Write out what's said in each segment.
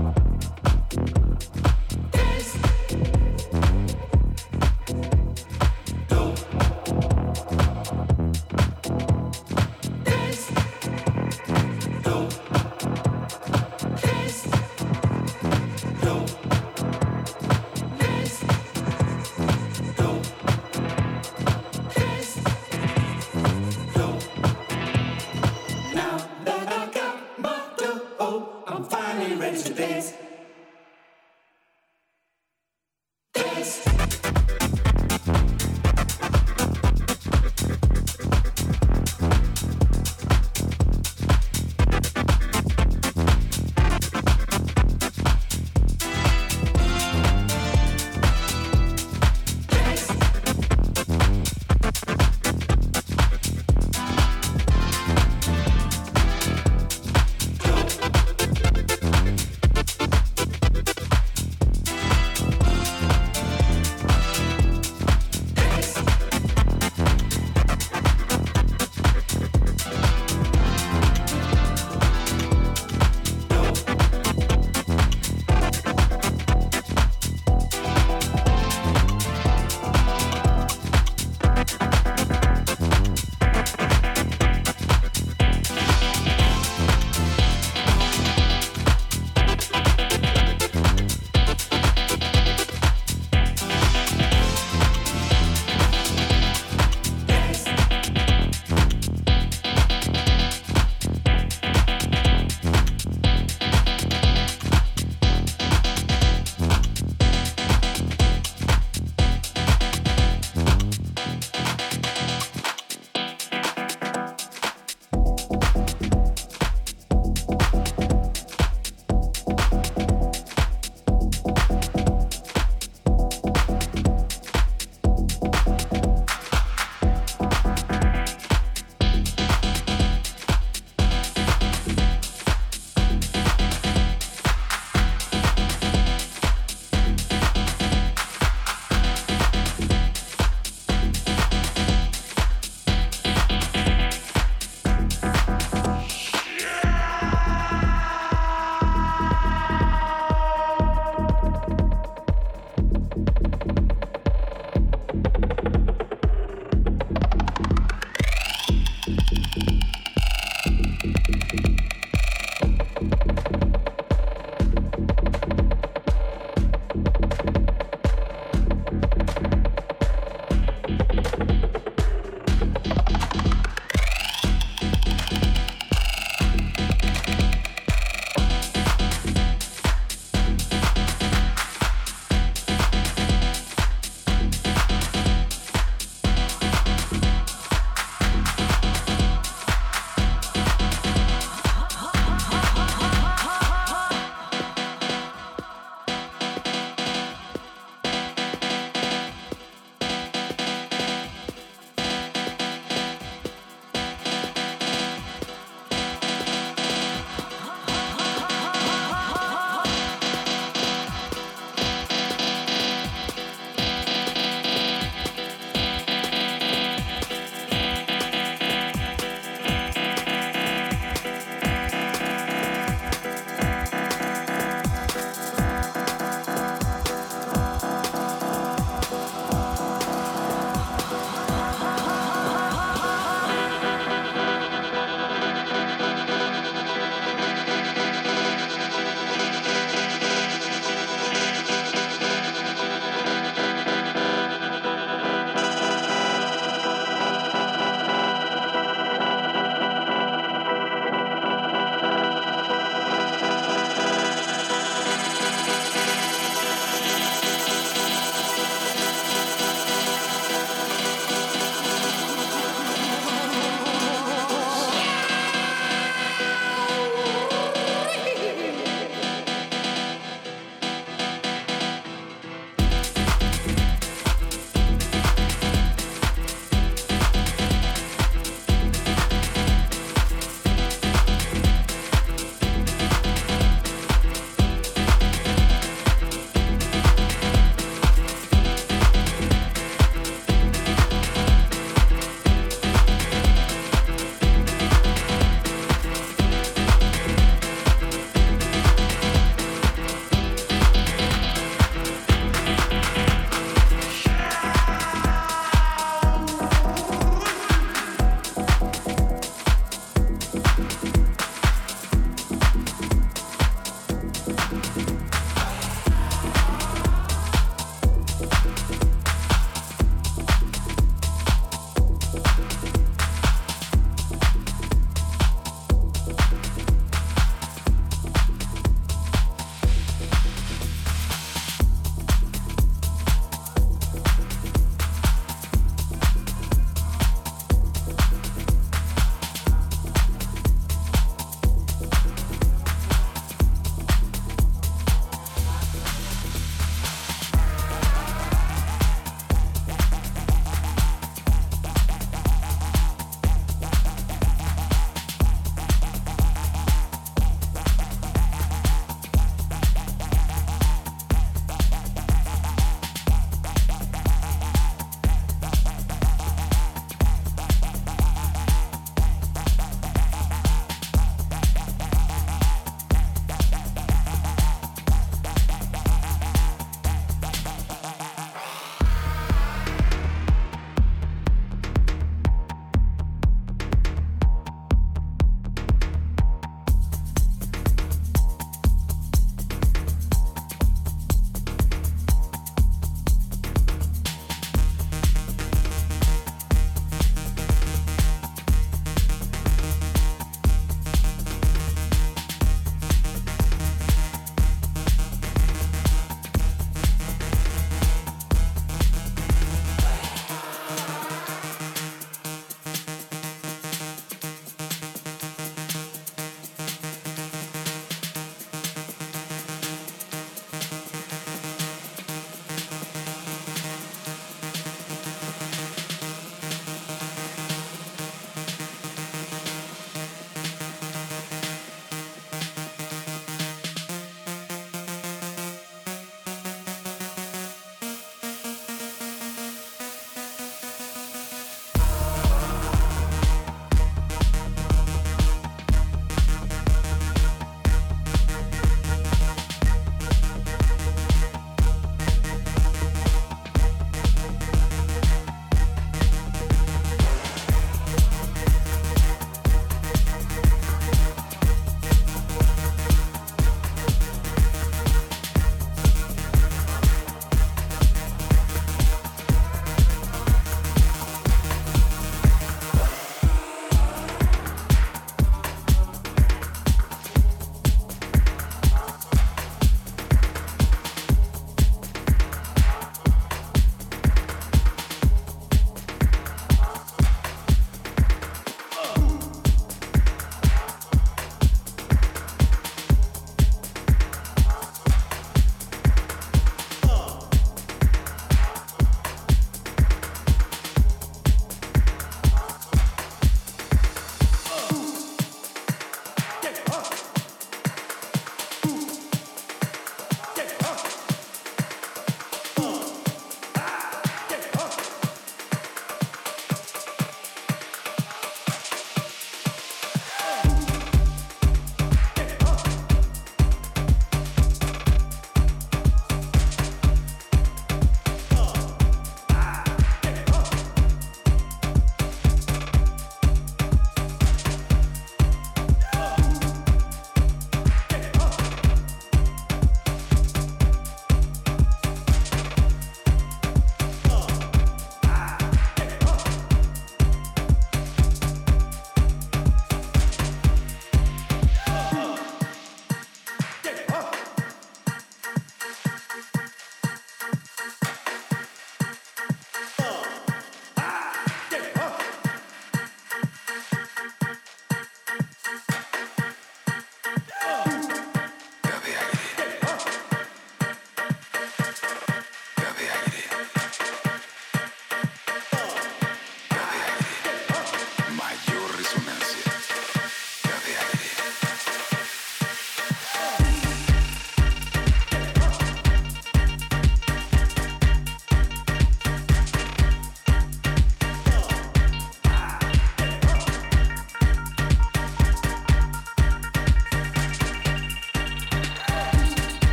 Awesome.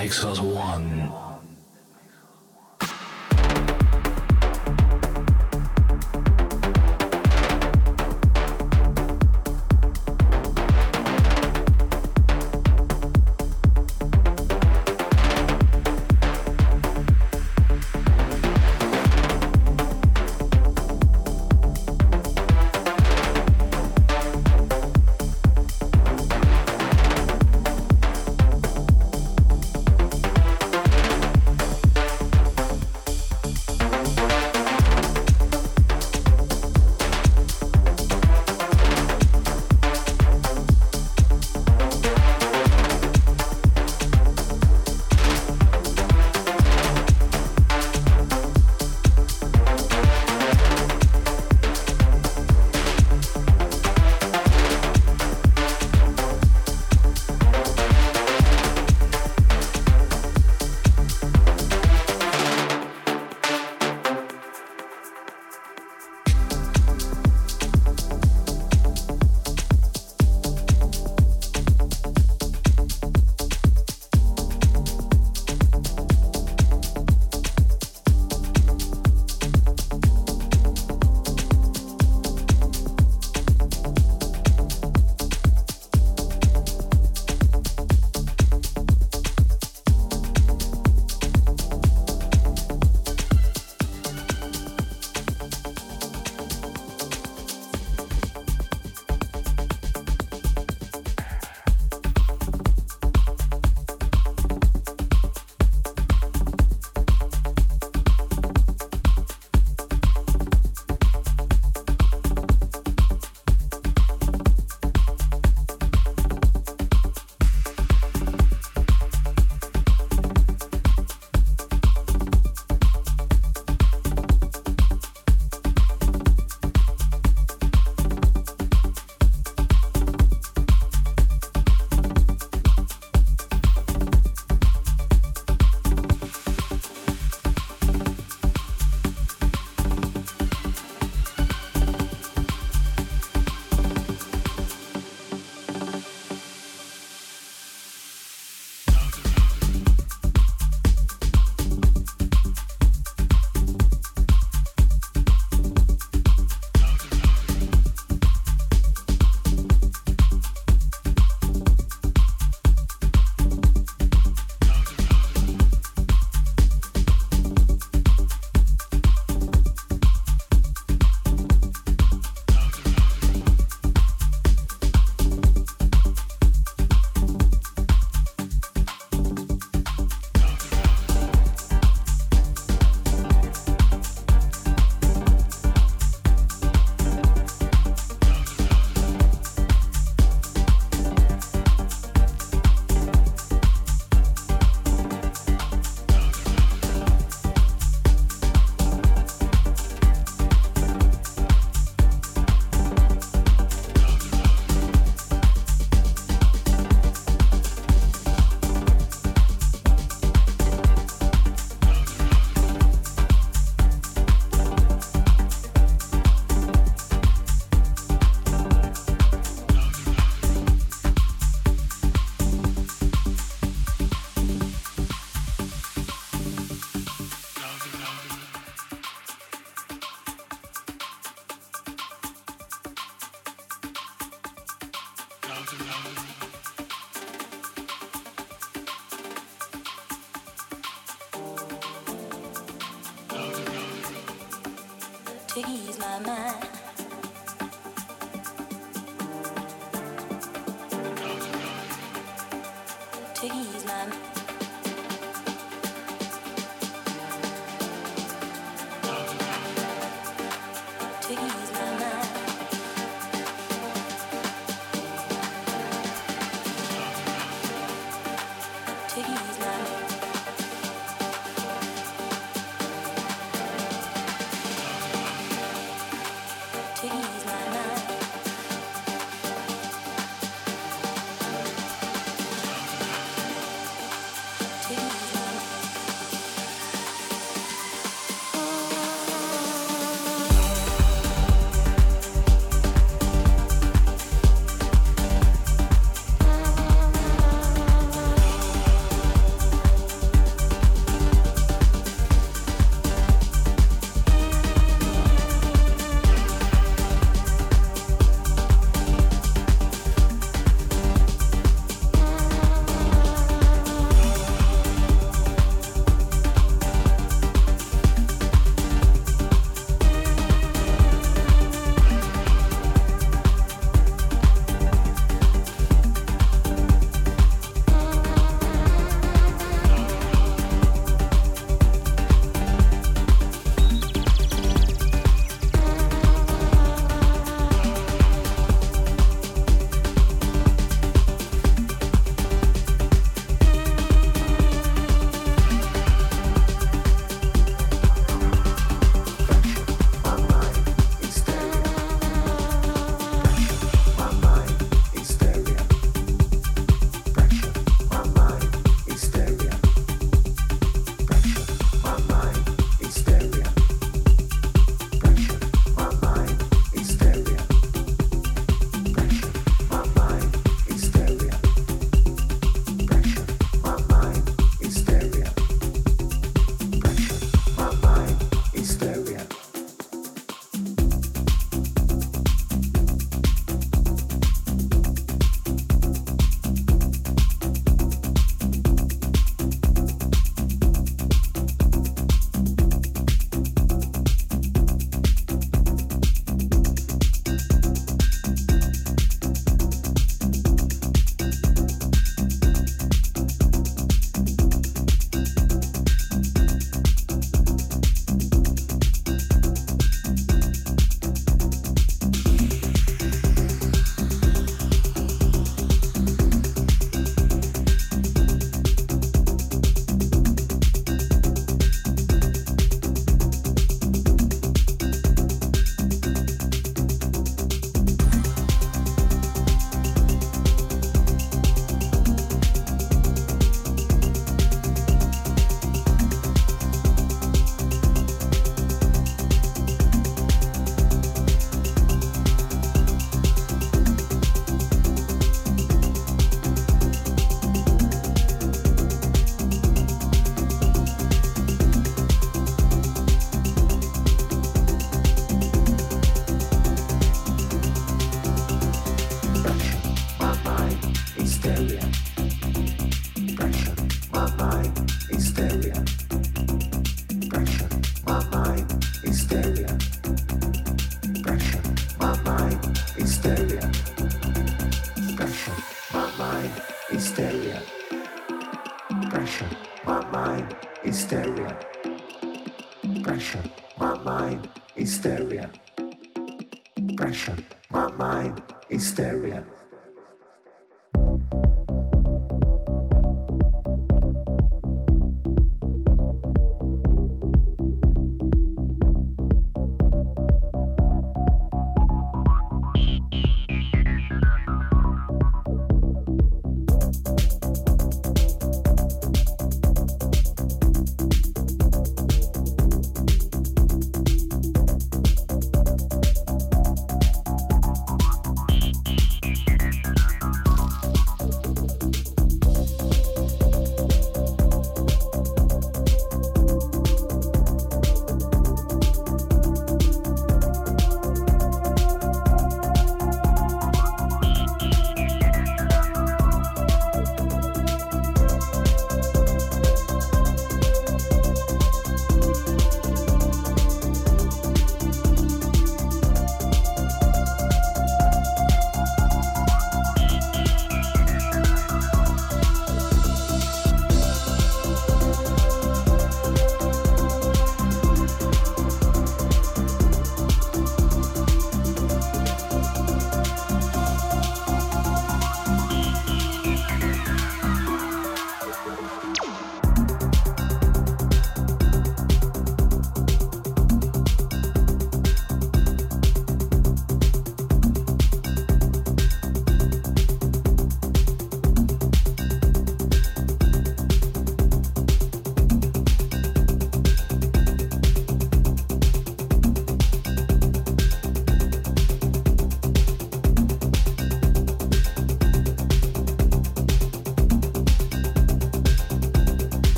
Makes us one. mind, hysteria. Pressure, my mind, hysteria. Pressure, my mind, hysteria. Pressure, my mind, hysteria.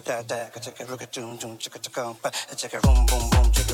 Chicka boom boom, chicka rat a tat, chicka rook a doom doom, chicka come, chicka boom boom boom, chicka